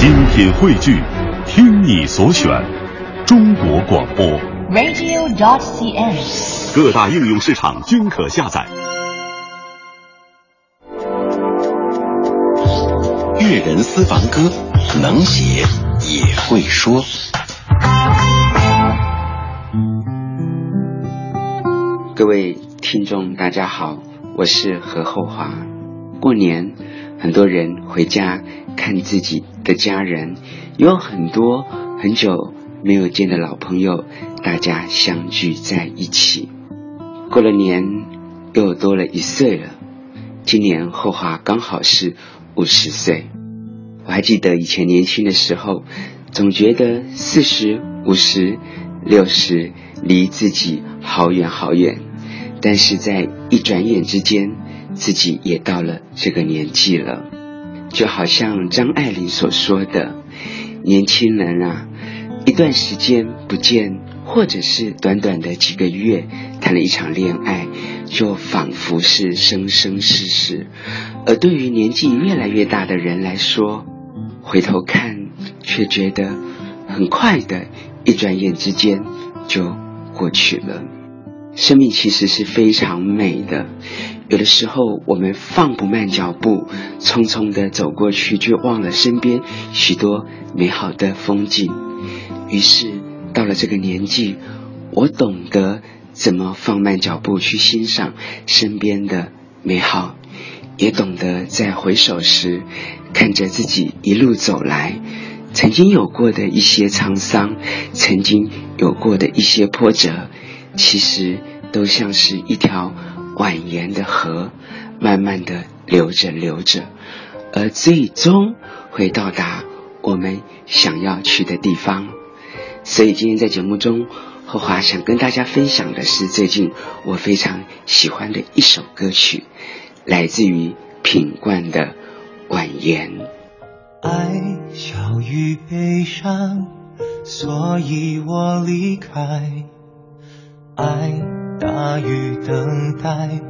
精品汇聚，听你所选，中国广播。radio.dot.cn，。各大应用市场均可下载。粤人私房歌，能写也会说。各位听众，大家好，我是何厚华。过年，很多人回家看自己的家人，有很多很久没有见的老朋友，大家相聚在一起。过了年，又多了一岁了。今年后华刚好是五十岁。我还记得以前年轻的时候，总觉得四十、五十、六十离自己好远好远。但是在一转眼之间，自己也到了这个年纪了，就好像张爱玲所说的：“年轻人啊，一段时间不见，或者是短短的几个月谈了一场恋爱，就仿佛是生生世世；而对于年纪越来越大的人来说，回头看却觉得很快的，一转眼之间就过去了。”生命其实是非常美的，有的时候我们放不慢脚步，匆匆的走过去，却忘了身边许多美好的风景。于是到了这个年纪，我懂得怎么放慢脚步去欣赏身边的美好，也懂得在回首时，看着自己一路走来，曾经有过的一些沧桑，曾经有过的一些波折。其实都像是一条蜿蜒的河，慢慢的流着流着，而最终会到达我们想要去的地方。所以今天在节目中，后华想跟大家分享的是最近我非常喜欢的一首歌曲，来自于品冠的《婉言》。爱小于悲伤，所以我离开。大于等待，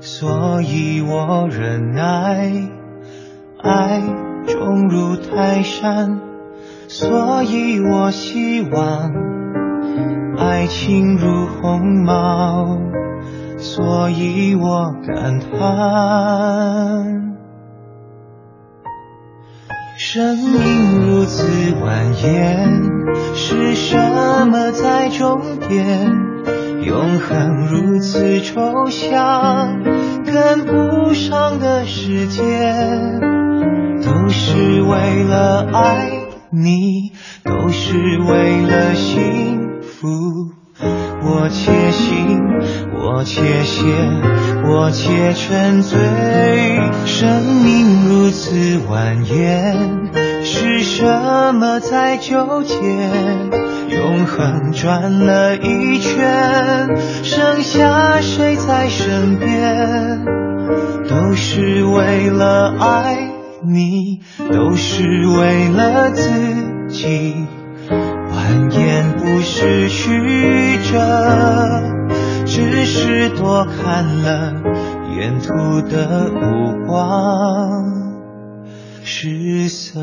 所以我忍耐；爱重如泰山，所以我希望；爱情如鸿毛，所以我感叹。生命如此蜿蜒，是什么在终点？永恒如此抽象，跟不上的时间，都是为了爱你，都是为了幸福。我且行，我且歇，我且沉醉。生命如此蜿蜒，是什么在纠结？永恒转了一圈，剩下谁在身边？都是为了爱你，都是为了自己。蜿蜒不是曲折，只是多看了沿途的目光失色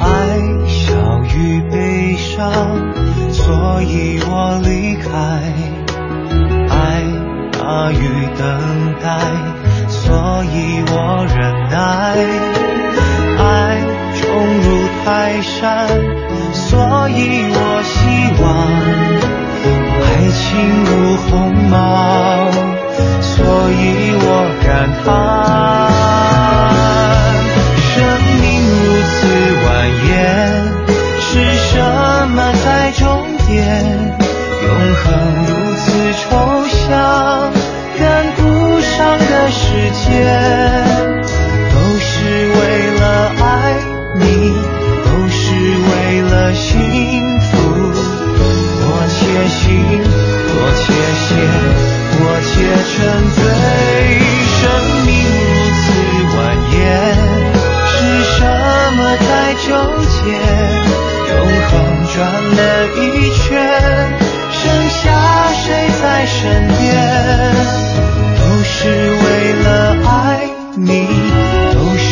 爱小于悲伤，所以我离开。大于等待，所以我忍耐，爱重如泰山，所以我希望，爱情如鸿毛，所以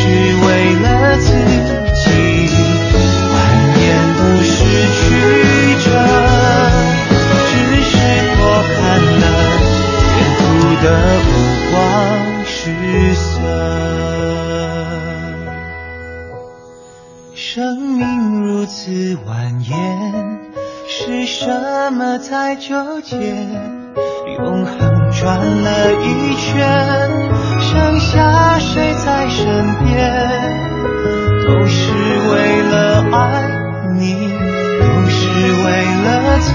只为了自己，蜿蜒不是曲折，只是多寒冷，愿不得不往失色。生命如此蜿蜒，是什么在纠结永恒？转了一圈，剩下谁在身边？都是为了爱你，都是为了自